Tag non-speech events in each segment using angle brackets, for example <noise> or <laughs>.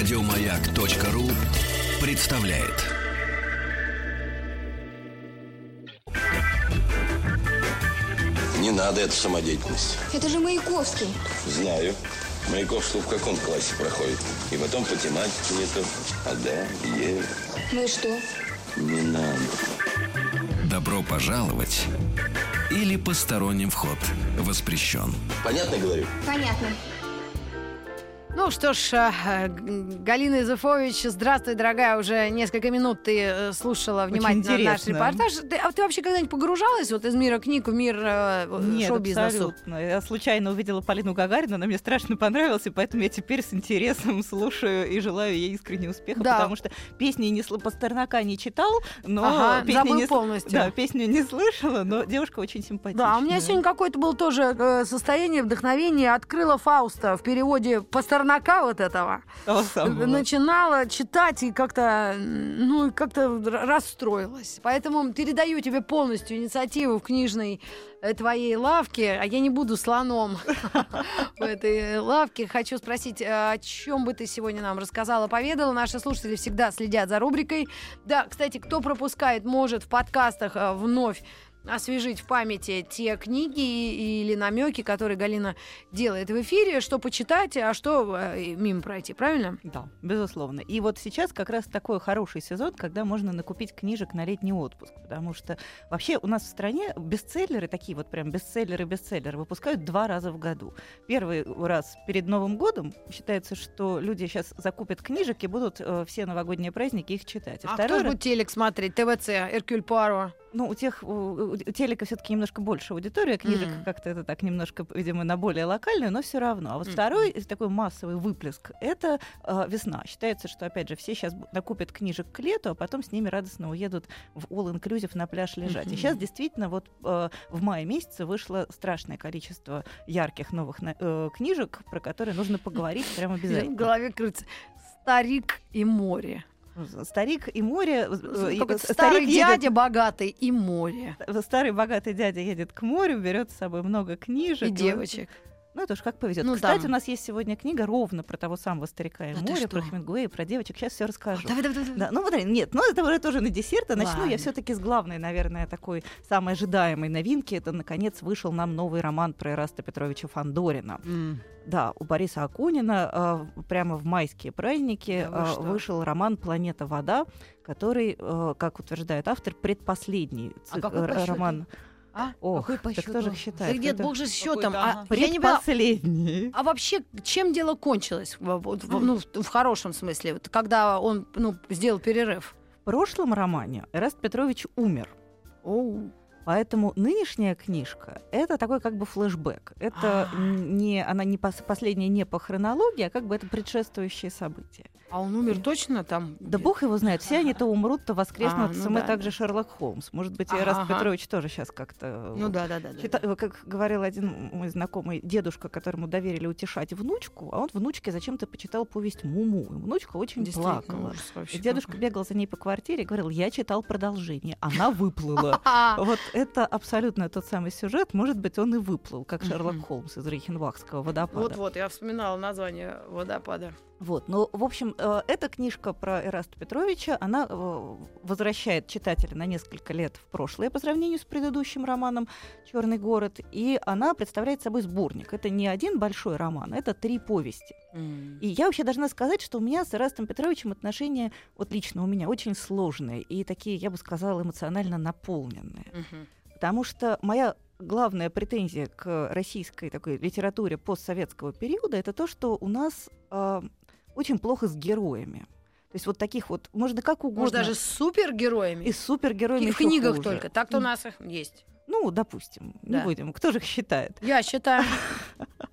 Радиомаяк.ру представляет. Не надо эту самодеятельность. Это же Маяковский. Знаю. Маяковский в каком классе проходит? И потом по тематике не то. А да, е. Ну и что? Не надо. Добро пожаловать или посторонним вход воспрещен. Понятно говорю? Понятно. Ну что ж, э, Галина Изуфович, здравствуй, дорогая. Уже несколько минут ты э, слушала внимательно наш репортаж. Ты, а ты вообще когда-нибудь погружалась вот из мира книг в мир э, Нет, шоу-бизнесу? абсолютно. Я случайно увидела Полину Гагарину, она мне страшно понравилась, и поэтому я теперь с интересом <laughs> слушаю и желаю ей искренне успеха, Да. потому что песни не сл... Пастернака не читал, но Ага, песни не... полностью. Да, песню не слышала, но девушка очень симпатичная. Да, у меня сегодня какое-то было тоже э, состояние вдохновения. Открыла Фауста в переводе Пастернака вот этого. Начинала читать и как-то, ну, как-то расстроилась. Поэтому передаю тебе полностью инициативу в книжной э, твоей лавке, а я не буду слоном <laughs> в этой лавке. Хочу спросить, э, о чем бы ты сегодня нам рассказала, поведала? Наши слушатели всегда следят за рубрикой. Да, кстати, кто пропускает, может в подкастах э, вновь освежить в памяти те книги или намеки, которые Галина делает в эфире, что почитать, а что э, мимо пройти, правильно? Да, безусловно. И вот сейчас как раз такой хороший сезон, когда можно накупить книжек на летний отпуск. Потому что вообще у нас в стране бестселлеры, такие вот прям бестселлеры-бестселлеры, выпускают два раза в году. Первый раз перед Новым годом считается, что люди сейчас закупят книжек и будут э, все новогодние праздники их читать. А второй кто раз- будет телек смотреть? ТВЦ, Эркюль Паро. Ну, у тех у, у телека все-таки немножко больше аудитория, книжек Мгм. как-то это так немножко, видимо, на более локальную, но все равно. А вот Мгм. второй такой массовый выплеск это э, весна. Считается, что опять же все сейчас накупят книжек к лету, а потом с ними радостно уедут в all inclusive на пляж лежать. И Мгм. сейчас действительно вот э, в мае месяце вышло страшное количество ярких новых на- э, книжек, про которые нужно поговорить прямо <laughs> В обязательно. голове крутится. Старик и море. Старик и море. э, старый едет- дядя богатый и море. Старый богатый дядя едет к морю, берет с собой много книжек. И девочек. Ну, это уж как повезет. Ну, Кстати, да. у нас есть сегодня книга ровно про того самого старика и ты море, про? Хемингуэя, про девочек. Сейчас все расскажу. Давай, давай, давай. Да, ну вот, нет, ну это уже тоже на десерт, а начну Ладно. я все-таки с главной, наверное, такой самой ожидаемой новинки. Это, наконец, вышел нам новый роман про Ираста Петровича Фандорина. М. Да, у Бориса Акунина э, прямо в майские праздники Да э, вышел роман «Планета вода», который, э, как утверждает автор, предпоследний А цик- какой счету? А? Ох, Какой по так кто же их счету? считает? Да нет, бог же с счетом. Какой-то, А, ага. я не поняла, Предпоследний. а вообще чем дело кончилось? В- вот в- Ну, в в хорошем смысле. Вот когда он ну, сделал перерыв. В прошлом романе Эраст Петрович умер. Оу. Поэтому нынешняя книжка это такой как бы флешбэк. Это А. не она не пос- последняя не по хронологии, а как бы это предшествующее событие. А он умер точно там? Да бог его знает, все они то умрут, то воскреснут. А, ну мы да. также Шерлок Холмс. Может быть, и Ага. Петрович тоже сейчас как-то. Ну да, да, да. Чита- Как говорил один мой знакомый дедушка, которому доверили утешать внучку, а он внучке зачем-то почитал повесть Муму. И внучка очень плакала. ужас И дедушка бегал за ней по квартире и говорил, я читал продолжение. Она выплыла. <laughs> Вот это абсолютно тот самый сюжет. Может быть, он и выплыл, как Шерлок. Холмс из Рейхенбахского водопада. Вот-вот, я вспоминала название водопада. Вот, ну, в общем, э, эта книжка про Эраста Петровича, она э, возвращает читателя на несколько лет в прошлое по сравнению с предыдущим романом «Черный город», и она представляет собой сборник. Это не один большой роман, это три повести. И я вообще должна сказать, что у меня с Эрастом Петровичем отношения, вот лично у меня, очень сложные и такие, я бы сказала, эмоционально наполненные. Мгм. Потому что моя главная претензия к российской такой литературе постсоветского периода это то, что у нас э, очень плохо с героями. То есть вот таких вот, можно как угодно. Может, даже с супергероями? и с супергероями в ещё книгах хуже. только. Так-то у нас их есть. Ну, допустим, Да. не будем. Кто же их считает? Я считаю. <laughs>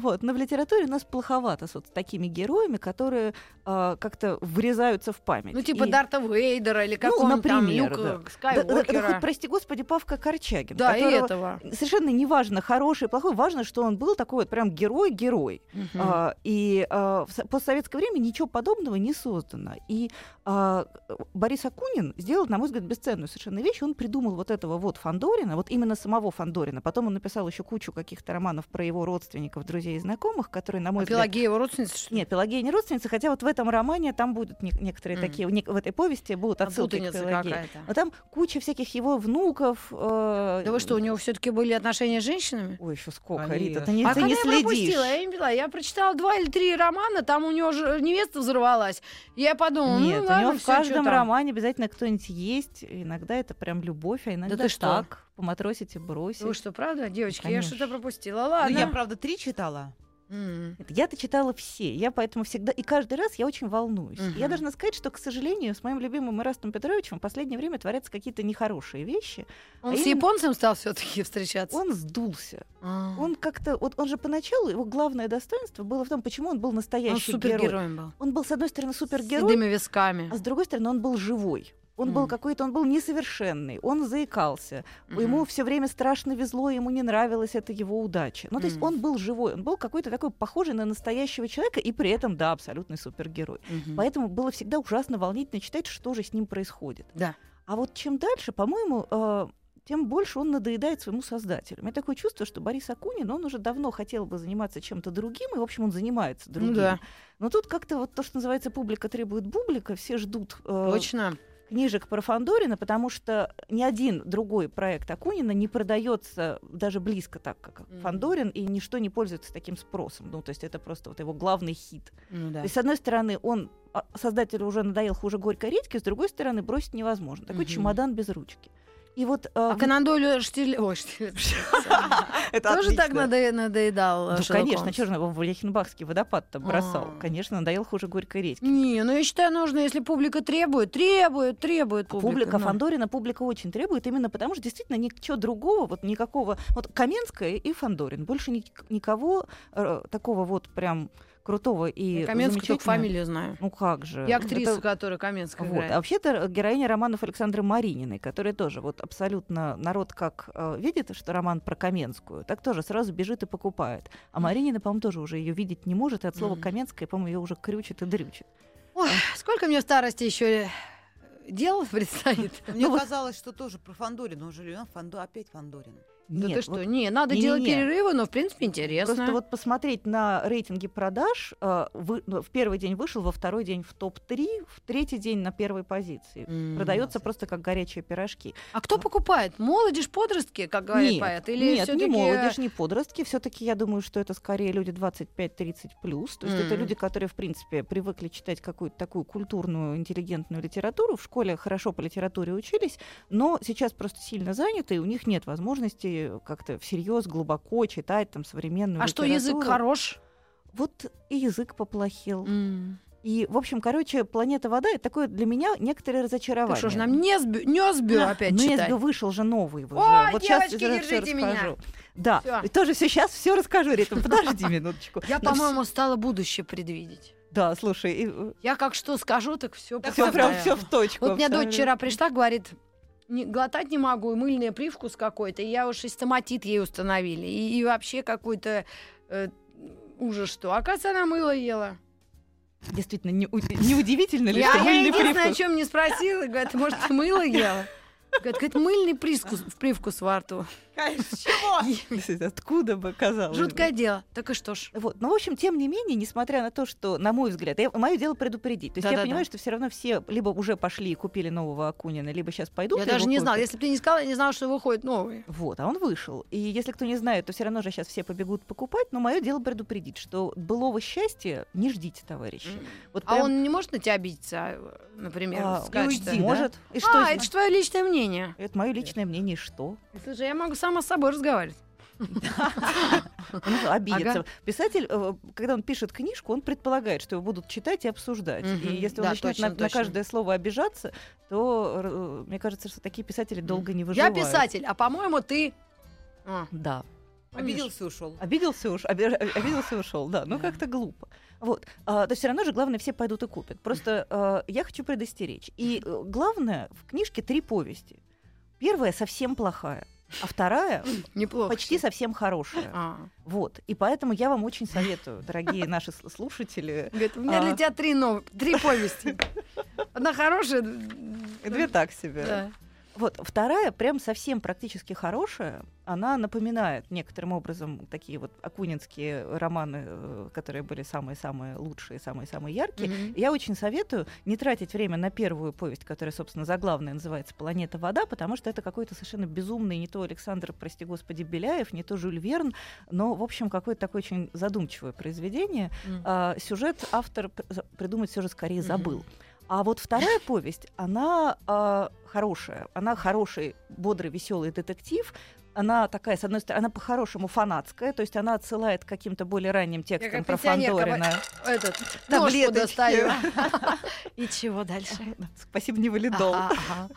Вот. Но в литературе у нас плоховато с вот такими героями, которые а, как-то врезаются в память. Ну, типа И- Дарта Вейдера или Ну, какого-нибудь там например, Люка да. Да, да, да, Скайуокера. хоть, прости господи, Павка Корчагин. Да, и этого. Совершенно неважно, хороший, плохой, важно, что он был такой вот прям герой-герой. Мгм. А, и а, в со- постсоветское время ничего подобного не создано. И а, Борис Акунин сделал, на мой взгляд, бесценную совершенно вещь. Он придумал вот этого вот Фандорина, вот именно самого Фандорина. Потом он написал еще кучу каких-то романов про его родственников, друзей друзей и знакомых, которые, на мой А взгляд... Пелагея его родственница, что ли? Нет, Пелагея не родственница, хотя вот в этом романе там будут не- некоторые Мгм. такие, не- в этой повести будут А отсылки к путаница Пелагее. Но там куча всяких его внуков. э, Да вы что, у него все-таки были отношения с женщинами? Ой, еще сколько, Конечно. Рита, ты не, а ты когда не я следишь. пропустила, я не поняла. Я прочитала два или три романа, там у него же невеста взорвалась. Я подумала, Нет, ну у ладно, него в каждом романе обязательно кто-нибудь есть. Иногда это прям любовь, а иногда ты что? Поматросить и бросить. Вы что, правда, девочки? Я Конечно. что-то пропустила. Ну, Ладно. я, правда, три читала. Это Я-то читала все, я поэтому всегда, и каждый раз я очень волнуюсь. И Я должна сказать, что, к сожалению, с моим любимым Ирастом Петровичем в последнее время творятся какие-то нехорошие вещи. Он А с именно- японцем стал все-таки встречаться. Он сдулся. А. Он как-то, вот он же поначалу, его главное достоинство было в том, почему он был Он настоящий герой. супергероем был. Он был, с одной стороны, С супергерой, седыми висками. а с другой стороны, он был живой. Он был Мгм. какой-то, он был несовершенный, он заикался. Мгм. Ему все время страшно везло, ему не нравилась эта его удача. Ну, то есть Мгм. он был живой, он был какой-то такой похожий на настоящего человека и при этом, да, абсолютный супергерой. Мгм. Поэтому было всегда ужасно волнительно читать, что же с ним происходит. Да. А вот чем дальше, по-моему, э, тем больше он надоедает своему создателю. У меня такое чувство, что Борис Акунин, он уже давно хотел бы заниматься чем-то другим, и, в общем, он занимается другим. Ну да, Но тут как-то вот то, что называется публика требует бублика, все ждут э, точно. Книжек про Фандорина, потому что ни один другой проект Акунина не продается даже близко так, как Мгм. Фандорин, и ничто не пользуется таким спросом. Ну, то есть это просто вот его главный хит. Ну да. То есть, с одной стороны, он а, создателю уже надоел хуже горькой редьки, с другой стороны, бросить невозможно. Такой Мгм. чемодан без ручки. И вот... э, А в- Конан Дойль Штиль... Ой, Штиль... <laughs> Тоже так надоедал Ну, конечно, же его в Лехенбахский водопад там бросал. А. Конечно, надоел хуже горькой редьки. Не, ну я считаю, нужно, если публика требует, требует, требует А публика. Ну. Фандорина публика очень требует, именно потому что действительно ничего другого, вот никакого. Вот Каменская и Фандорин. Больше ни- никого э, такого вот прям крутого и Я Каменскую замечательного. фамилию знаю. Ну как же. И актрису, Это- которая Каменская Вот. играет. А вообще-то героиня романов Александры Марининой, которая тоже вот абсолютно народ как э, видит, что роман про Каменскую, так тоже сразу бежит и покупает. А Маринина, по-моему, тоже уже ее видеть не может, и от слова Мгм. Каменская, по-моему, ее уже крючит и дрючит. Ой, сколько мне в старости еще дел предстоит? <laughs> Мне вот- казалось, что тоже про Фандорина уже а, Фандо, опять Фандорин. Да Нет, ты что? вот Не, надо Не-не-не. делать перерывы, но в принципе интересно. Просто вот посмотреть на рейтинги продаж, э, вы- ну, в первый день вышел, во второй день в топ-3, в третий день на первой позиции. М. Продается просто как горячие пирожки. А кто покупает? Молодежь, подростки, как говорит нет, поэт? Или нет, не молодежь, не подростки. Все-таки я думаю, что это скорее люди 25-30 плюс. То есть это М. люди, которые, в принципе, привыкли читать какую-то такую культурную, интеллигентную литературу. В школе хорошо по литературе учились, но сейчас просто сильно заняты, и у них нет возможности как-то всерьез, глубоко читать там современную А что, язык хорош? Вот и язык поплохел. М. И, в общем, короче, «Планета вода» — это такое для меня некоторое разочарование. Что ж, нам Несбю, Несбю опять Ну, читать? Несбю вышел же новый уже. Ой, вот девочки, всё держите меня. расскажу. Да, Всё. и тоже все сейчас все расскажу, Рита. Подожди <laughs> минуточку. Я, по-моему, стала будущее предвидеть. Да, слушай, и, Я как что скажу, так все все прям все в точку. Вот меня дочь вчера пришла, говорит, не, глотать не могу, и мыльный привкус какой-то, и я уж и стоматит ей установили, и, и вообще какой-то э, ужас что. Оказывается, она мыло ела. Действительно, не, неудивительно ли, Я, что я мыльный единственное, о привкус? чем не спросила, говорит, может, ты мыло ела? Говорит, мыльный привкус, привкус во рту. Чего? <laughs> Действительно, Откуда бы казалось? бы. Жуткое дело. Так и что ж. Вот. Но, в общем, тем не менее, несмотря на то, что, на мой взгляд, мое дело предупредить. То есть я Да-да-да. понимаю, что все равно все либо уже пошли и купили нового Акунина, либо сейчас пойдут. Я даже не знала. Если бы ты не сказала, я не знала, что выходит новый. Вот, а он вышел. И если кто не знает, то все равно же сейчас все побегут покупать. Но мое дело предупредить, что былого счастья не ждите, товарищи. Вот А прям, он не может на тебя обидеться, а, например, а, сказать, и что... уйти, может. И что? А, это же твое личное мнение. Это мое личное мнение, что? Слушай, я могу сама с собой разговаривать. Он обидится. Писатель, э, когда он пишет книжку, он предполагает, что его будут читать и обсуждать. И если он начнет на, каждое слово обижаться, то э, мне кажется, что такие писатели долго не Я выживают. писатель, а по-моему, ты... А, Да. Обиделся и ушел. Обиделся уж, оби- обиделся и ушел, да. Ну как-то глупо. Вот. А, то все равно же главное все пойдут и купят. Просто э, я хочу предостеречь. И э, главное в книжке три повести. Первая совсем плохая, а вторая <laughs> неплохо. почти совсем хорошая. А. Вот. И поэтому я вам очень советую, дорогие наши слушатели. Говорит, у меня А. для тебя три, нов... три повести. <laughs> Одна хорошая. Две так себе. Да. Вот, вторая, прям совсем практически хорошая, она напоминает некоторым образом такие вот акунинские романы, э, которые были самые-самые лучшие, самые-самые яркие. Мгм. Я очень советую не тратить время на первую повесть, которая, собственно, заглавная называется «Планета вода», потому что это какой-то совершенно безумный не то Александр, прости господи, Беляев, не то Жюль Верн, но, в общем, какое-то такое очень задумчивое произведение. М. А, сюжет автор придумать все же скорее забыл. А вот вторая повесть, она а, хорошая. Она хороший, бодрый, веселый детектив. Она такая, с одной стороны, она по-хорошему фанатская, то есть она отсылает к каким-то более ранним текстам как про Фандорина. <laughs> Этот Таблеточки. достаю. <laughs> И чего дальше? <laughs> Спасибо, не валидол. Ага, ага.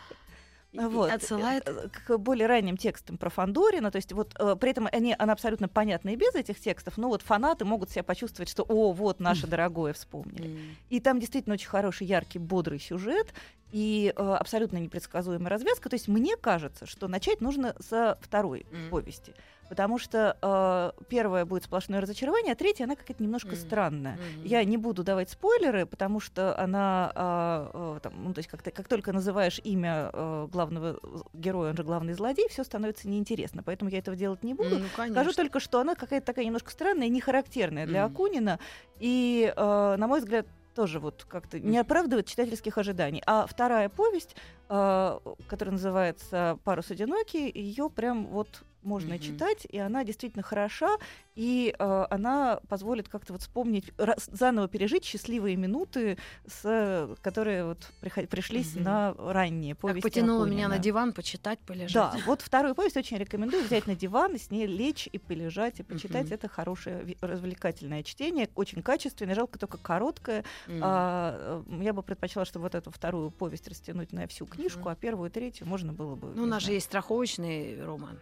Вот. Отсылает. Э, к более ранним текстам про Фандорина, то есть вот э, при этом они, она абсолютно понятна и без этих текстов, но вот фанаты могут себя почувствовать, что «О, вот наше дорогое вспомнили». И там действительно очень хороший, яркий, бодрый сюжет и э, абсолютно непредсказуемая развязка. То есть мне кажется, что начать нужно со второй Мгм. повести. Потому что э, первая будет сплошное разочарование, а третья, она какая-то немножко Мгм. странная. Мгм. Я не буду давать спойлеры, потому что она, а, а, там, ну, то есть как, ты- как только называешь имя э, главного героя, он же главный злодей, все становится неинтересно. Поэтому я этого делать не буду. Ну, Скажу только, что она какая-то такая немножко странная, не характерная для Мгм. Акунина. И, э, на мой взгляд, тоже вот как-то не оправдывает читательских ожиданий. А вторая повесть, э, которая называется «Парус одинокий», ее прям вот можно Мгм. читать, и она действительно хороша, и э, она позволит как-то вот вспомнить, раз- заново пережить счастливые минуты, с, которые вот приход- пришлись Мгм. на ранние Так повести потянула меня на Акунина. диван почитать, полежать. Да, вот вторую повесть очень рекомендую взять на диван, и с ней лечь и полежать, и почитать. Мгм. Это хорошее, развлекательное чтение, очень качественное, жалко только короткое. М. А, э, я бы предпочла, чтобы вот эту вторую повесть растянуть на всю книжку, Мгм. а первую и третью можно было бы... Ну, у нас же знаю. есть страховочный роман.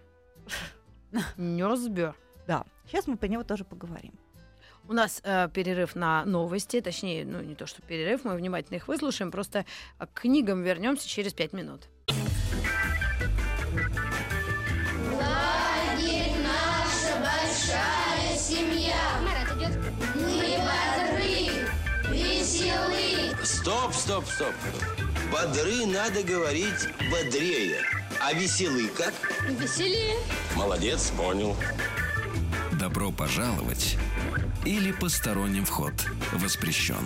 Нёсбер. Да, сейчас мы по него тоже поговорим. У нас э, перерыв на новости, точнее, ну не то, что перерыв, мы внимательно их выслушаем, просто э, к книгам вернемся через пять минут. Ладит наша большая семья. Марат идет. Мы бодры, веселы. Стоп, стоп, стоп. Бодры надо говорить бодрее. А веселый как? Веселее. Молодец, понял. Добро пожаловать или посторонним вход воспрещен.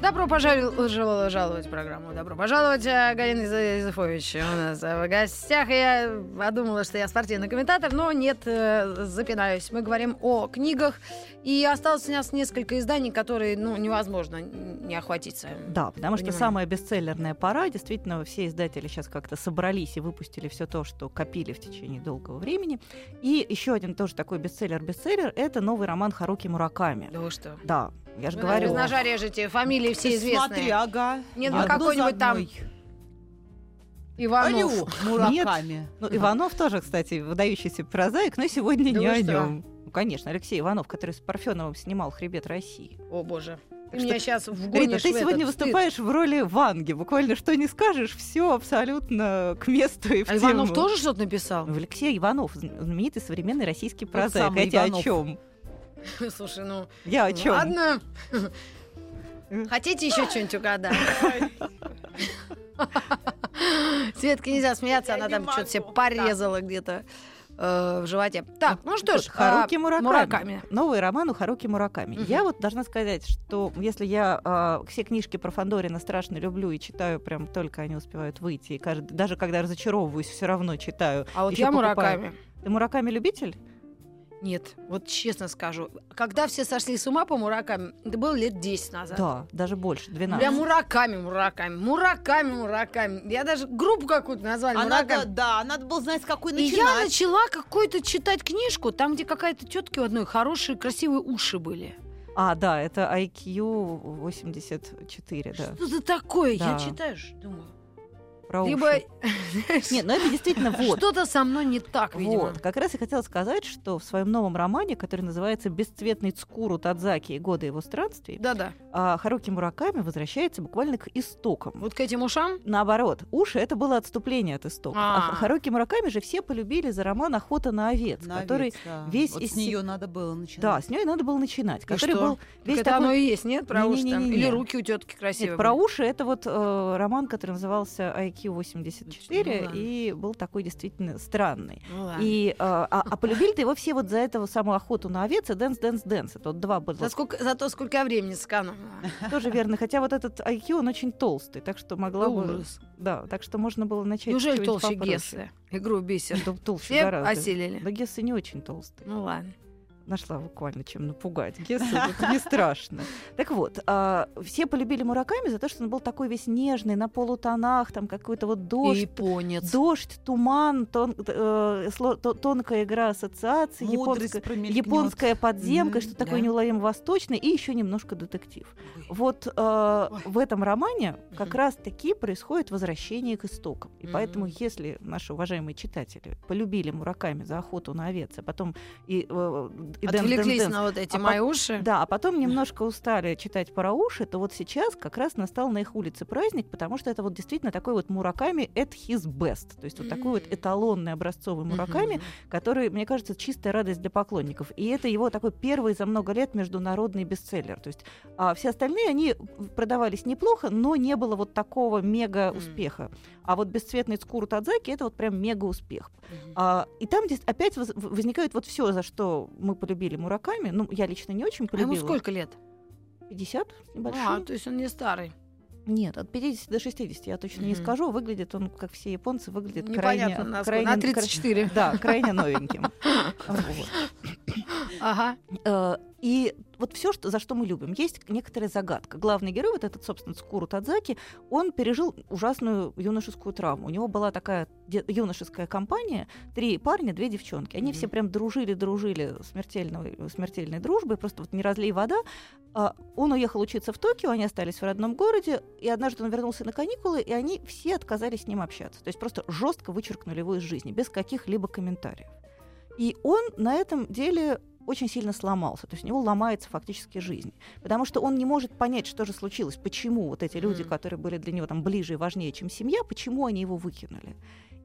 Добро пожаловать, жаловать в программу. Добро пожаловать, э, Галина Иза- Изыфович. У нас э, в гостях. Я подумала, что я спортивный комментатор, но нет, э, запинаюсь. Мы говорим о книгах. И осталось у нас несколько изданий, которые ну, невозможно не охватить. Да, потому что Понимаю. самая бестселлерная пора, действительно, все издатели сейчас как-то собрались и выпустили все то, что копили в течение долгого времени. И еще один тоже такой бестселлер-бестселлер — это новый роман Харуки Мураками. Да вы что? Да, я же Вы говорю. без ножа режете, фамилии все известные. Смотри, ага. Нет, ну какой-нибудь там. Иванов. Алю, Мураками. Ну, Иванов тоже, кстати, выдающийся прозаик, но сегодня Да не вы о нем. Ну, конечно, Алексей Иванов, который с Парфеновым снимал «Хребет России». О, боже. Ты что- меня сейчас Рита, ты в сегодня этот стыд. выступаешь в роли Ванги. Буквально что не скажешь, все абсолютно к месту и в А Иванов тему. тоже что-то написал? Ну, Алексей Иванов, знаменитый современный российский прозаик. самый Я тебе о Иванов. чем? <laughs> Слушай, ну... Я о чем? Ладно. Хотите еще что-нибудь угадать? <laughs> Светке нельзя смеяться, она там что-то себе порезала где-то э, в животе. Так, ну что ж, Вот, Харуки а, Мураками. Мураками. Новый роман у Харуки Мураками. Я вот должна сказать, что если я а, все книжки про Фандорина страшно люблю и читаю прям только они успевают выйти, и каждый, даже когда разочаровываюсь, все равно читаю. А вот я покупаю. Мураками. Ты Мураками любитель? Нет, вот честно скажу, когда все сошли с ума по Мураками, это было лет 10 назад. Да, даже больше, 12. Прям Мураками, Мураками, Мураками, Мураками. Я даже группу какую-то назвали А Мураками. надо, да, надо было знать, с какой И я начинать. начала какую-то читать книжку, там, где какая-то тетки у одной хорошие, красивые уши были. А, да, это IQ 84, да. Что это такое? Я Да. читаю, ж, думаю про Либо... уши. <laughs> Нет, но ну, это действительно вот. Что-то со мной не так, видимо. Вот. Как раз я хотела сказать, что в своем новом романе, который называется «Бесцветный Цкуру Тадзаки и годы его странствий», Да-да. А, Харуки Мураками возвращается буквально к истокам. Вот к этим ушам? Наоборот. Уши — это было отступление от истоков. А, -а, -а. а Харуки Мураками же все полюбили за роман «Охота на овец», на который овец, да. весь... Вот из... с нее надо было начинать. Да, с нее надо было начинать. И который что? был весь это такой... оно и есть, нет? Про не, уши не, не, там? Или руки у тетки красивые? Нет, про уши — это вот э, роман, который назывался «Айки Q84, ну, и был такой действительно странный. Ну, и, а, а, а полюбили-то его все вот за этого самую охоту на овец и Dance, Dance, Dance. Это вот два было. За, сколько, за то, сколько времени сэкономила. Тоже верно. Хотя вот этот IQ, он очень толстый, так что могла бы... Да, так что можно было начать Неужели толще Гессы? Игру бисер. Да, толще Все гораздо. осилили. Да Гессы не очень толстые. Ну ладно. Нашла буквально чем напугать. Гессу <laughs> это не страшно. Так вот, а, все полюбили Мураками за то, что он был такой весь нежный, на полутонах, там какой-то вот дождь. Японец. Дождь, туман, тон- э, сло- то- тонкая игра ассоциаций, японская, подземка, что такое да. неуловимо восточное, и еще немножко детектив. Ой. Вот э, Ой. в этом романе как Мгм. раз таки происходит возвращение к истокам. И поэтому, если наши уважаемые читатели полюбили Мураками за охоту на овец, а потом и, э, и Отвлеклись dance, dance, на вот эти А мои уши. да, а потом немножко устали читать про уши, то вот сейчас как раз настал на их улице праздник, потому что это вот действительно такой вот Мураками at his best. То есть вот такой вот эталонный образцовый Мураками, Мгм. который, мне кажется, чистая радость для поклонников. И это его такой первый за много лет международный бестселлер. То есть а все остальные, они продавались неплохо, но не было вот такого мега успеха. А вот «Бесцветный Цкуру Тадзаки» — это вот прям мега успех. Мгм. А, и там здесь опять воз- возникает вот все, за что мы полюбили Мураками. Ну, я лично не очень А ему полюбила. сколько лет? 50 с небольшим. А, то есть он не старый. Нет, от 50 до 60 я точно не Мгм. скажу. Выглядит он, как все японцы, выглядит Непонятно, крайне... на, крайне на кра- 34. Да, крайне новеньким. <laughs> Ага. Э, И вот все, что, за что мы любим, есть некоторая загадка. Главный герой, вот этот, собственно, Скуру Тадзаки, он пережил ужасную юношескую травму. У него была такая юношеская компания, три парня, две девчонки. Они все прям дружили-дружили смертельной, смертельной дружбой, просто вот не разлей вода. А Он уехал учиться в Токио, они остались в родном городе, и однажды он вернулся на каникулы, и они все отказались с ним общаться. То есть просто жестко вычеркнули его из жизни, без каких-либо комментариев. И он на этом деле очень сильно сломался. То есть у него ломается фактически жизнь. Потому что он не может понять, что же случилось, почему вот эти люди, которые были для него там ближе и важнее, чем семья, почему они его выкинули.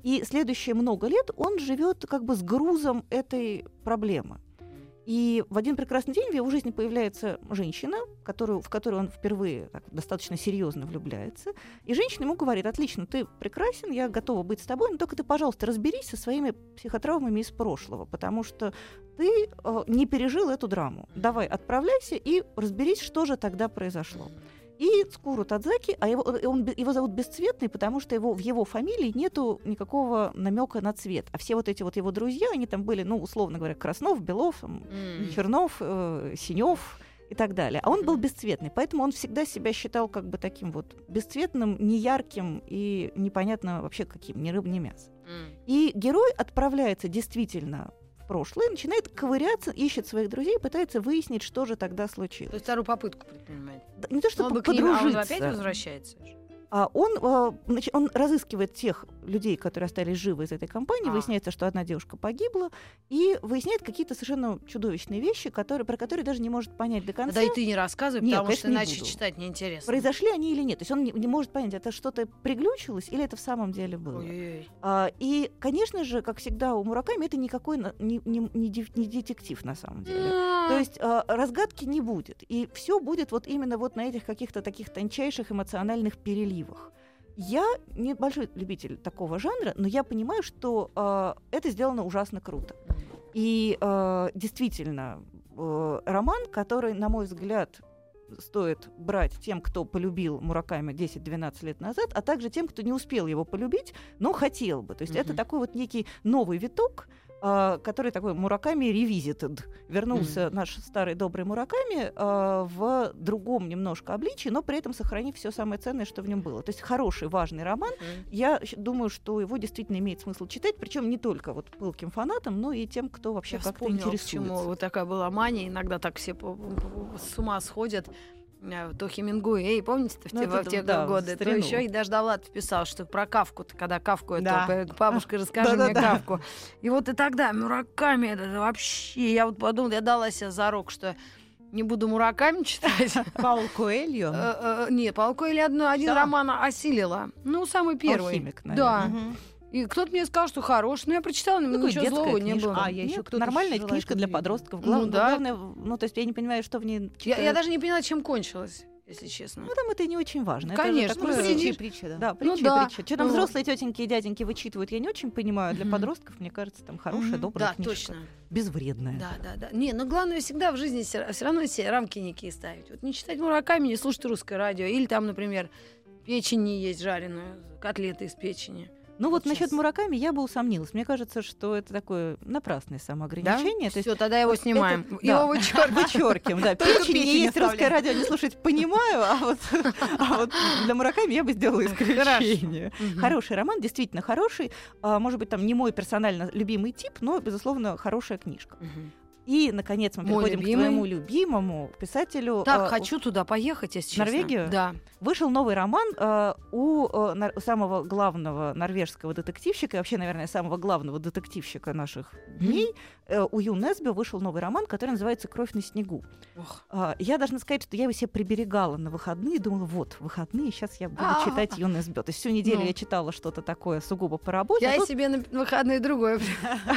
И следующие много лет он живет как бы с грузом этой проблемы. И в один прекрасный день в его жизни появляется женщина, которую, в которую он впервые так, достаточно серьезно влюбляется. И женщина ему говорит, отлично, ты прекрасен, я готова быть с тобой, но только ты, пожалуйста, разберись со своими психотравмами из прошлого, потому что ты э, не пережил эту драму. Давай, отправляйся и разберись, что же тогда произошло. И Цкуру Тадзаки, а его, э, он, его зовут Бесцветный, потому что его, в его фамилии нету никакого намека на цвет. А все вот эти вот его друзья, они там были, ну, условно говоря, Краснов, Белов, там, М. Чернов, э, Синев и так далее. А он был бесцветный, поэтому он всегда себя считал как бы таким вот бесцветным, неярким и непонятно вообще каким, ни рыб, ни мясо. М. И герой отправляется действительно прошлое, начинает ковыряться, ищет своих друзей, пытается выяснить, что же тогда То случилось. есть вторую попытку предпринимает. Да Не то, чтобы к ним, а он подружиться. опять возвращается. А он, значит, он разыскивает тех людей, которые остались живы из этой компании. А. Выясняется, что одна девушка погибла, и выясняет какие-то совершенно чудовищные вещи, которые, про которые даже не может понять до конца. Да и ты не рассказывай, Нет, потому конечно, что иначе буду. читать неинтересно. Произошли они или нет. То есть он не, не может понять, это что-то приглючилось или это в самом деле было. Ой-ой-ой. А, и, конечно же, как всегда у Мураками, это никакой не, не- не не детектив на самом деле. То есть а, разгадки не будет. И все будет вот именно вот на этих каких-то таких тончайших эмоциональных переливах. Я небольшой любитель такого жанра, но я понимаю, что а, это сделано ужасно круто. И а, действительно, э, роман, который, на мой взгляд, стоит брать тем, кто полюбил Мураками 10-12 лет назад, а также тем, кто не успел его полюбить, но хотел бы. То есть это Мгм. такой вот некий новый виток, а, который такой Мураками ревизитед. Вернулся наш старый добрый Мураками а, в другом немножко обличии, но при этом сохранив все самое ценное, что в нем было. То есть хороший, важный роман. Мгм. Я думаю, что его действительно имеет смысл читать, причем не только вот пылким фанатам, но и тем, кто вообще как-то интересуется. почему вот такая была мания. Иногда так все с ума сходят. Э, То Хемингуэй, помните, в Ну, те, это в те да, годы, то еще и даже Давлат писал, что про Кавку, когда Кавку Да. это, бабушка, расскажи мне. Кавку. И вот и тогда Мураками, это вообще, я вот подумала, я дала себе зарок, что не буду Мураками читать. <laughs> Паул Коэльо. Э, э, Не, Палко или одно- один Да. роман осилила. Ну, самый первый. Алхимик, Да. наверное. Мгм. И кто-то мне сказал, что хороший. Ну, я прочитала, но Такая ничего детская злого не книжка. было. А, я еще Нет, кто-то нормальная желает книжка для подростков. Ну Глав- да. Главное, ну, то есть я не понимаю, что в ней... Я, я даже не поняла, чем кончилось. если честно. Ну, там это и не очень важно. Это же Конечно, такое- ну, Притча сидишь. притча, да. Да, Ну притча, да. притча. Что там Вот. взрослые тетеньки и дяденьки вычитывают, я не очень понимаю. Для Мгм. подростков, мне кажется, там хорошая, Мгм. добрая Да, книжка. точно. Безвредная. Да, да, да. Не, ну главное всегда в жизни все, равно себе рамки некие ставить. Вот не читать Мураками, не слушать русское радио. Или там, например, печень не есть жареную, котлеты из печени. Ну вот Вот насчет. Мураками я бы усомнилась. Мне кажется, что это такое напрасное самоограничение. То есть Все, тогда его вот снимаем. это- Его да. вычеркиваем. Вычеркиваем, да. Печень печень есть русское радио, не слушать понимаю, а вот, а вот для Мураками я бы сделала <laughs> исключение. Мгм. Хороший роман, действительно хороший. А, Может быть, там не мой персонально любимый тип, но, безусловно, хорошая книжка. Мгм. И, наконец, мы Мой приходим любимый. к твоему любимому писателю. Так, а, хочу туда поехать, если честно. Норвегию? Да. Вышел новый роман э, у э, нар- самого главного норвежского детективщика, и вообще, наверное, самого главного детективщика наших дней. Э, у Ю Несби вышел новый роман, который называется «Кровь на снегу». Ох. А, я должна сказать, что я его себе приберегала на выходные, думала, вот, выходные, сейчас я буду А. читать Ю Несби. То есть всю неделю Ну. я читала что-то такое сугубо по работе, Я а и тут, себе на выходные другое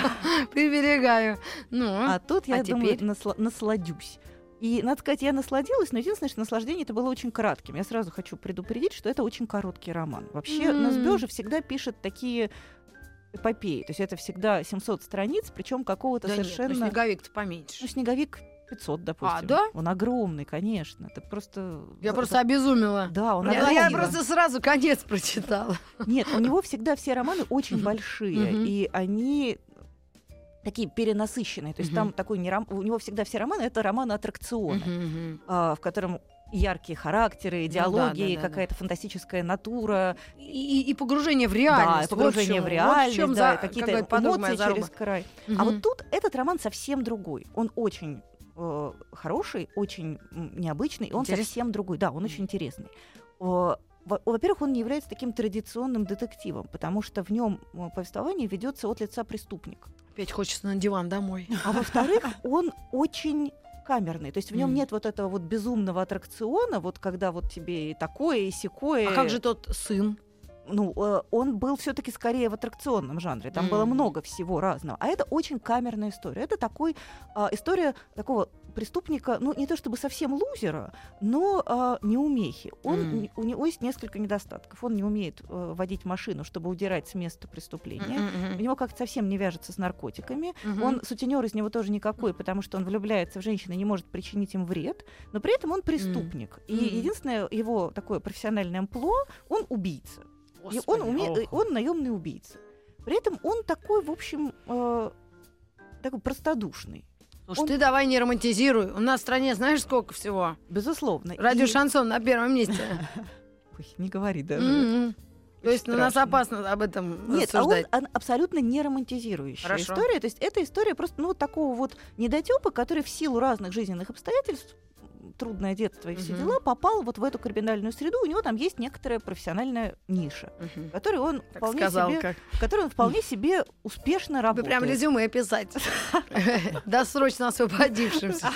<laughs> приберегаю. Ну, а тут я А думаю, теперь? насла- насладюсь. И, надо сказать, я насладилась, но единственное, что наслаждение это было очень кратким. Я сразу хочу предупредить, что это очень короткий роман. Вообще, М. Несбё же всегда пишет такие эпопеи. То есть это всегда 700 страниц, причем какого-то да нет, совершенно... ну снеговик-то поменьше. Ну, снеговик 500, допустим. А, да? Он огромный, конечно. Это просто... Я просто обезумела. Да, он Я, я огромный. просто сразу конец прочитала. Нет, у него всегда все романы очень большие, и они такие перенасыщенные. То есть Мгм. там такой не ром- у него всегда все романы это романы аттракционы, а, в котором яркие характеры, идеологии, да, да, да. какая-то фантастическая натура, И, и погружение в да, реальность. и погружение вот в в чем- вот реальность, в да, за- какие-то эмоции через край. А Мгм. вот тут этот роман совсем другой. Он очень э, хороший, очень необычный, и он Интересный? совсем другой. Да, он очень интересный. Во-первых, он не является таким традиционным детективом, потому что в нем повествование ведется от лица преступника. Опять хочется на диван домой. <laughs> А во-вторых, он очень камерный. То есть в нем Мгм. нет вот этого вот безумного аттракциона, вот когда вот тебе и такое, и секое. А как же тот сын? Ну, э, он был все-таки скорее в аттракционном жанре. Там было М. много всего разного. А это очень камерная история. Это такой а, история такого преступника, ну, не то чтобы совсем лузера, но а, неумехи. Он, не- у него есть несколько недостатков. Он не умеет э, водить машину, чтобы удирать с места преступления. У него как-то совсем не вяжется с наркотиками. Мгм. Он сутенер из него тоже никакой, потому что он влюбляется в женщин и не может причинить им вред, но при этом он преступник. И Мгм. единственное его такое профессиональное амплуа, он убийца. И Господи, он, уме- он наемный убийца. При этом он такой, в общем, э, такой простодушный. Слушай, он- ты давай не романтизируй. У нас в стране знаешь сколько всего? Безусловно. Радио И- Шансон на первом месте. <laughs> Ой, не говори даже. Мгм. То есть на нас страшно. опасно об этом Нет, а он, рассуждать. он абсолютно не романтизирующая Хорошо. история. То есть это история просто ну, вот такого вот недотепа, который в силу разных жизненных обстоятельств трудное детство и все Мгм. дела, попал вот в эту криминальную среду, у него там есть некоторая профессиональная ниша, в которой он Так вполне сказал, себе, как. которой он вполне себе успешно Вы работает. прям резюме писать. <laughs> Досрочно освободившимся.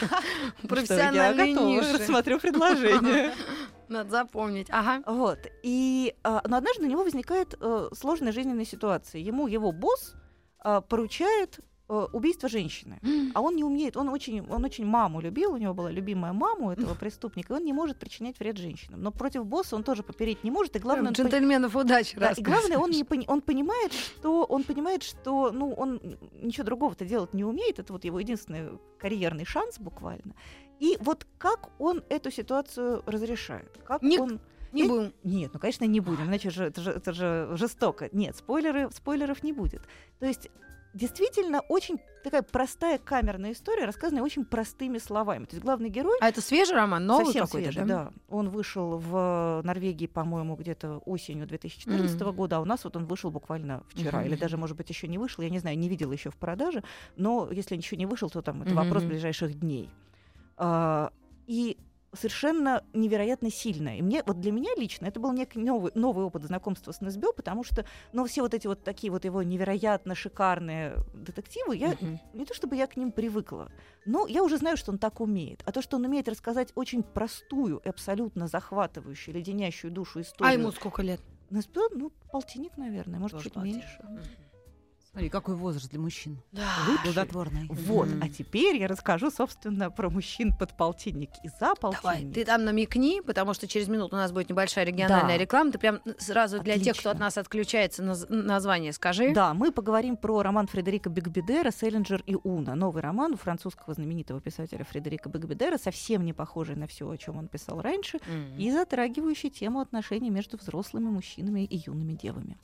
я Профессиональные готова, ниши. рассмотрю предложение. <laughs> Надо запомнить. Ага. Вот. И, а, но однажды у него возникает э, сложная жизненная ситуация. Ему его босс а, поручает убийство женщины. А он не умеет, он очень, он очень маму любил, у него была любимая мама у этого преступника, и он не может причинять вред женщинам. Но против босса он тоже попереть не может, и главное, он, Джентльменов удачи. да, и главное, он, не пони- он понимает, что он понимает, что ну, он ничего другого-то делать не умеет, это вот его единственный карьерный шанс буквально. И вот как он эту ситуацию разрешает? Как Не- он... Не будем. Нет, ну, конечно, не будем, иначе же это, же это же жестоко. Нет, спойлеры, спойлеров не будет. То есть действительно очень такая простая камерная история, рассказанная очень простыми словами. То есть главный герой А это свежий роман? Новый совсем какой-то, свежий, да? Он вышел в Норвегии, по-моему, где-то осенью 2014 Мгм. года, а у нас вот он вышел буквально вчера, Мгм. или даже, может быть, еще не вышел, я не знаю, не видела еще в продаже, но если еще не вышел, то там это Мгм. вопрос ближайших дней. А, и совершенно невероятно сильная. И мне, вот для меня лично это был некий новый, новый опыт знакомства с НСБ, потому что, ну, все вот эти вот такие вот его невероятно шикарные детективы, я Мгм. не то чтобы я к ним привыкла, но я уже знаю, что он так умеет. А то, что он умеет рассказать очень простую и абсолютно захватывающую, леденящую душу историю. А ему сколько лет? НСБ, ну, полтинник, наверное, может, Тоже чуть полтинник. меньше. Мгм. Смотри, какой возраст для мужчин. Да. Плодотворный. Вот, Мгм. а теперь я расскажу, собственно, про мужчин под полтинник и за полтинник. Давай, ты там намекни, потому что через минуту у нас будет небольшая региональная Да. реклама. Ты прям сразу для тех, кто от Отлично. нас отключается, наз- название скажи. Да, мы поговорим про роман Фредерика Бигбедера «Селлинджер и Уна». Новый роман у французского знаменитого писателя Фредерика Бигбедера, совсем не похожий на все, о чем он писал раньше, М. и затрагивающий тему отношений между взрослыми мужчинами и юными девами.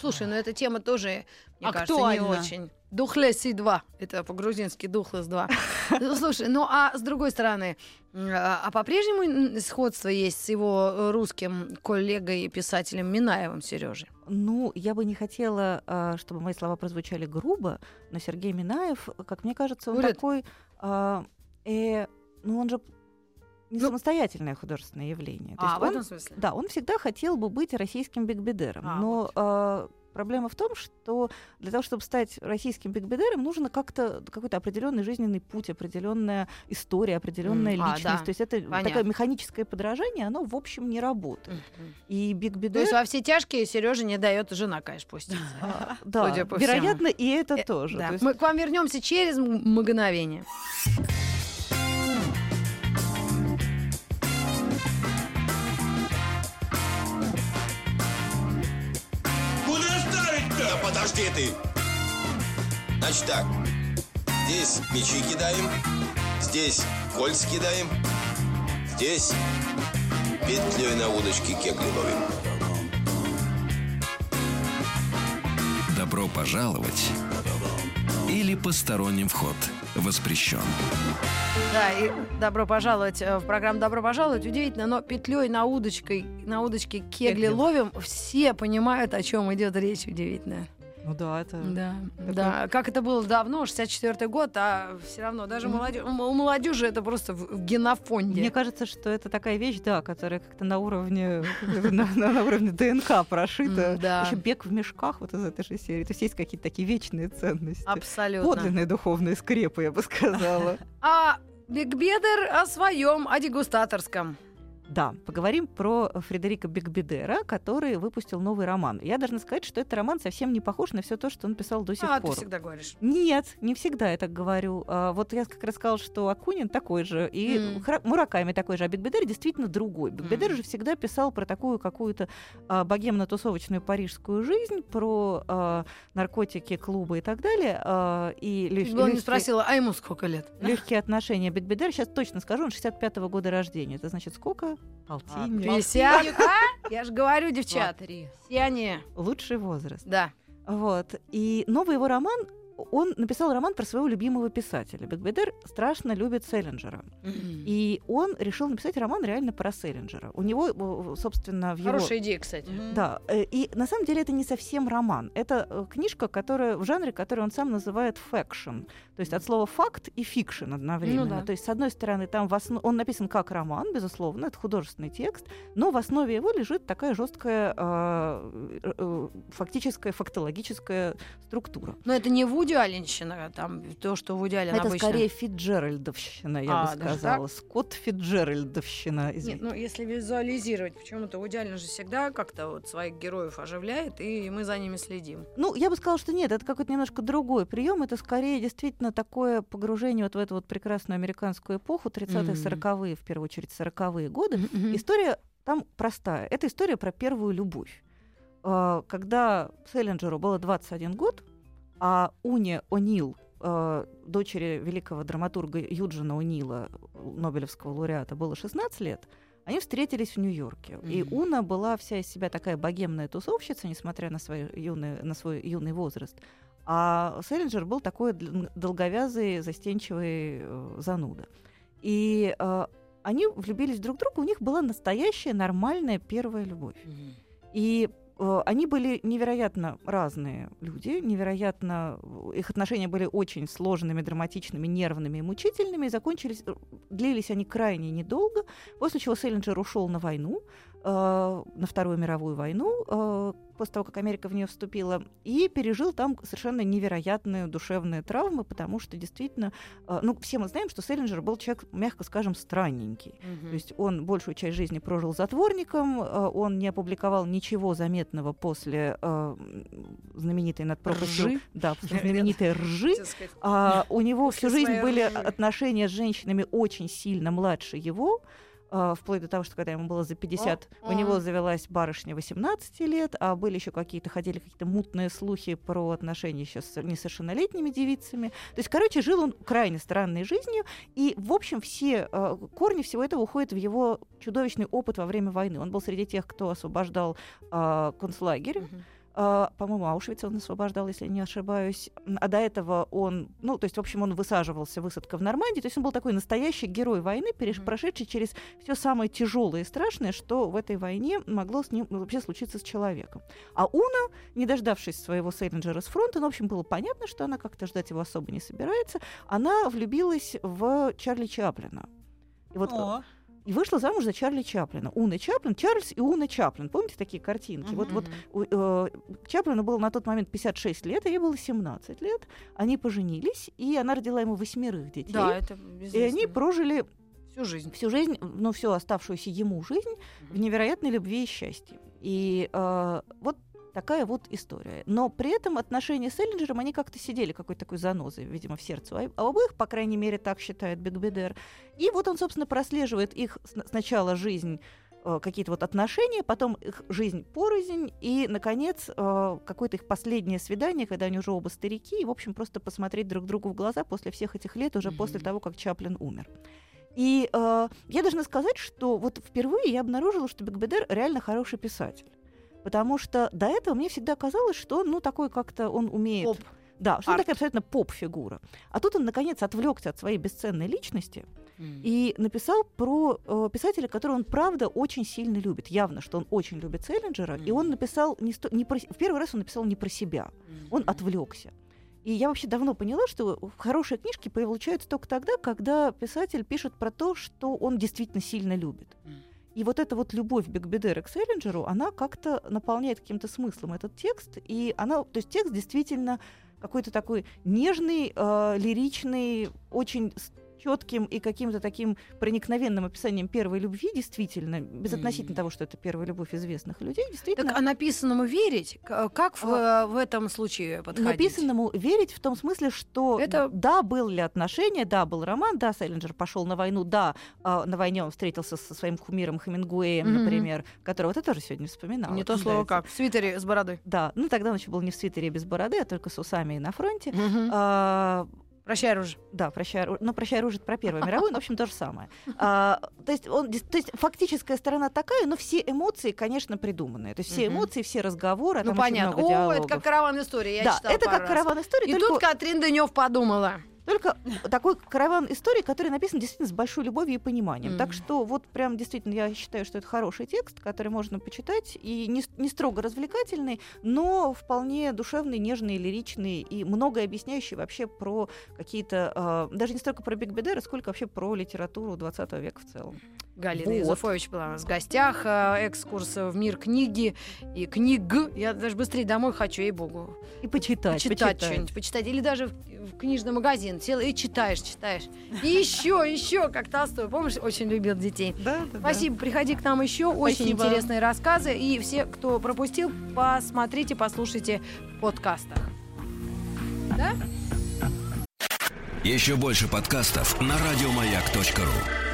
Слушай, ну эта тема тоже, мне кажется, Актуальна. не очень. Духлеси 2. Это по-грузински Духлес 2. <laughs> Ну, Слушай, ну а с другой стороны, а а по-прежнему сходство есть с его э, русским коллегой и писателем Минаевым Сережей? Ну, я бы не хотела, а, чтобы мои слова прозвучали грубо, но Сергей Минаев, как мне кажется, он такой... а, э, ну, он же не Ну- самостоятельное художественное явление. То А, есть в он этом смысле? Да, он всегда хотел бы быть российским бигбедером, А, но вот. а, проблема в том, что для того, чтобы стать российским бигбедером, нужно как-то какой-то определенный жизненный путь, определенная история, определенная а, личность. да. То есть это Понятно. такое механическое подражание, оно в общем не работает. Мгм. И То бигбедер, есть во все тяжкие Сереже не дает жена, конечно, пуститься. <laughs> а, да, вероятно, и это Э, тоже. Да. То есть Мы к вам вернемся через мгновение. Подожди ты! Значит так, здесь мячи кидаем, здесь кольца кидаем, здесь петлей на удочке кегли ловим. Добро пожаловать или посторонним вход воспрещен. Да, и добро пожаловать э, в программу «Добро пожаловать». Удивительно, но петлей на удочкой, на удочке кегли Кегли. ловим, все понимают, о чем идет речь. Удивительно. Ну да, это... Да, да. Как это было давно, 64-й год, а все равно даже молодежь, у молодежи это просто в, генофонде. Мне кажется, что это такая вещь, да, которая как-то на уровне <laughs> на, уровне ДНК прошита. Да. Еще бег в мешках вот из этой же серии. То есть есть какие-то такие вечные ценности. Абсолютно. Подлинные духовные скрепы, я бы сказала. <laughs> А Бигбедер о своем, о дегустаторском. Да, поговорим про Фредерика Бигбедера, который выпустил новый роман. Я должна сказать, что этот роман совсем не похож на все то, что он писал до сих А, ты пор. всегда говоришь. Нет, не всегда я так говорю. А, вот я как раз сказала, что Акунин такой же, и. Хра- Мураками такой же, а Бигбедер действительно другой. Бигбедер М. же всегда писал про такую какую-то а, богемно-тусовочную парижскую жизнь, про а, наркотики, клубы и так далее. а, и лег- не легкие- спросила, а ему сколько лет? Легкие отношения Бигбедер. Сейчас точно скажу, он 65-го года рождения. Это значит сколько? Полтинник. А? Я же говорю, девчат, Смотри. все они. Лучший возраст. Да. Вот. И новый его роман, он написал роман про своего любимого писателя. Бекбедер страшно любит Селлинджера. И он решил написать роман реально про Селлинджера. У него, собственно, в его... Хорошая идея, кстати. Да, э, и на самом деле это не совсем роман. Это э, книжка, которая в жанре, который он сам называет faction. То есть от слова факт и fiction одновременно. Ну да. То есть, с одной стороны, там в основ- он написан как роман, безусловно, это художественный текст, но в основе его лежит такая жесткая э, э, фактическая, фактологическая структура. Но это не Вуди Алленщина, там то, что Вуди Аллен это обычно. скорее Фитджеральдовщина, я А, бы сказала. Скотт Фитджеральдовщина. Нет, извините. ну если визуализировать, почему-то Вуди Аллен же всегда как-то вот своих героев оживляет, и мы за ними следим. Ну, я бы сказала, что нет, это какой-то немножко другой прием. Это скорее действительно такое погружение вот в эту вот прекрасную американскую эпоху, 30-е, Мгм. 40-е, в первую очередь, 40-е годы. История там простая. Это история про первую любовь. А, Когда Селлинджеру было 21 год, а Уне О'Нил, а, дочери великого драматурга Юджина О'Нила, Нобелевского лауреата, было 16 лет, они встретились в Нью-Йорке. И Мгм. Уна была вся из себя такая богемная тусовщица, несмотря на, свой юный, на свой юный возраст. А Селлинджер был такой долговязый, застенчивый э, зануда. И э, они влюбились друг в друга, у них была настоящая нормальная первая любовь. И э, они были невероятно разные люди, невероятно... Их отношения были очень сложными, драматичными, нервными и мучительными, и закончились... э, Длились они крайне недолго, после чего Селлинджер ушел на войну, э, на Вторую мировую войну, э, после того, как Америка в нее вступила, и пережил там совершенно невероятные душевные травмы, потому что действительно, э, ну, все мы знаем, что Селлинджер был человек, мягко скажем, странненький. То есть он большую часть жизни прожил затворником, э, он не опубликовал ничего заметного после э, знаменитой над пропастью... Да, знаменитой ржи. А, у него всю жизнь были отношения с женщинами очень сильно младше его. А, вплоть до того, что когда ему было за 50, О, у него о. завелась барышня 18 лет, а были еще какие-то, ходили какие-то мутные слухи про отношения еще с несовершеннолетними девицами. То есть, короче, жил он крайне странной жизнью, и, в общем, все э, корни всего этого уходят в его чудовищный опыт во время войны. Он был среди тех, кто освобождал э, концлагерь, а, по-моему, Аушвиц он освобождал, если не ошибаюсь. А до этого он, ну, то есть, в общем, он высаживался, высадка в Нормандии. То есть он был такой настоящий герой войны, переш- прошедший через все самое тяжелое и страшное, что в этой войне могло с ним вообще случиться с человеком. А Уна, не дождавшись своего Сейлинджера с фронта, ну, в общем, было понятно, что она как-то ждать его особо не собирается, она влюбилась в Чарли Чаплина. И вот О, и вышла замуж за Чарли Чаплина. Уна Чаплин, Чарльз и Уна Чаплин. Помните такие картинки? Вот, вот у, э, Чаплину было на тот момент 56 лет, а ей было 17 лет. Они поженились, и она родила ему восьмерых детей. Да, это и они прожили всю жизнь. всю жизнь, ну, всю оставшуюся ему жизнь в невероятной любви и счастье. И э, вот такая вот история. Но при этом отношения с Эллинджером, они как-то сидели какой-то такой занозой, видимо, в сердце у об- обоих, по крайней мере, так считает Биг Бедер. И вот он, собственно, прослеживает их сначала жизнь э, какие-то вот отношения, потом их жизнь порознь, и, наконец, э, какое-то их последнее свидание, когда они уже оба старики, и, в общем, просто посмотреть друг другу в глаза после всех этих лет, уже после Мгм. того, как Чаплин умер. И э, я должна сказать, что вот впервые я обнаружила, что Бекбедер реально хороший писатель. Потому что до этого мне всегда казалось, что он, ну, такой как-то он умеет... Поп. Да, что он Арт. такая абсолютно поп-фигура. А тут он, наконец, отвлекся от своей бесценной личности и написал про э, писателя, которого он, правда, очень сильно любит. Явно, что он очень любит Селлинджера. И он написал... Не сто- не про, в первый раз он написал не про себя. Он отвлекся. И я вообще давно поняла, что хорошие книжки получаются только тогда, когда писатель пишет про то, что он действительно сильно любит. Мгм. И вот эта вот любовь Бекбедера к Селлинджеру, она как-то наполняет каким-то смыслом этот текст. И она, то есть текст действительно какой-то такой нежный, э, лиричный, очень четким и каким-то таким проникновенным описанием первой любви, действительно, безотносительно Мгм. того, что это первая любовь известных людей, действительно. Так а написанному верить? К- Как в, э, в этом случае подходить? Написанному верить в том смысле, что Это- да, были отношения, да, был роман, да, Селлинджер пошел на войну, да, а, на войне он встретился со своим кумиром Хемингуэем, Мгм. например, которого ты тоже сегодня вспоминала. Не то слово как. В свитере с бородой. Да, ну тогда он еще был не в свитере без бороды, а только с усами и на фронте. Мгм. А, Прощай, Ружа. да, прощай, Оружие. ну прощай оружие про Первую мировую, но, в общем, то же самое. <laughs> А, то, есть он, то есть фактическая сторона такая, но все эмоции, конечно, придуманные. То есть все эмоции, все разговоры, а Ну, понятно. О, диалогов. это как караван истории. Я да, читала это как раз. караван истории, И только тут Катрин Дынев подумала. Только такой караван истории, который написан действительно с большой любовью и пониманием. Мгм. Так что вот прям действительно я считаю, что это хороший текст, который можно почитать, и не, не строго развлекательный, но вполне душевный, нежный, лиричный и многое объясняющий вообще про какие-то, э, даже не столько про Биг Бедера, сколько вообще про литературу 20 века в целом. Галина Вот. Юзефович была у нас в гостях. э, Экскурс в мир книги и книг. Я даже быстрее домой хочу, ей-богу. И почитать, Почитать почитать. что-нибудь, почитать. Или даже в, в книжный магазин сел и читаешь, читаешь. И еще, еще, как Толстой. Помнишь, очень любил детей. Да, да, да. Спасибо, приходи к нам еще. Очень Спасибо. интересные рассказы. И все, кто пропустил, посмотрите, послушайте в подкастах. Еще больше подкастов на радиомаяк.ру.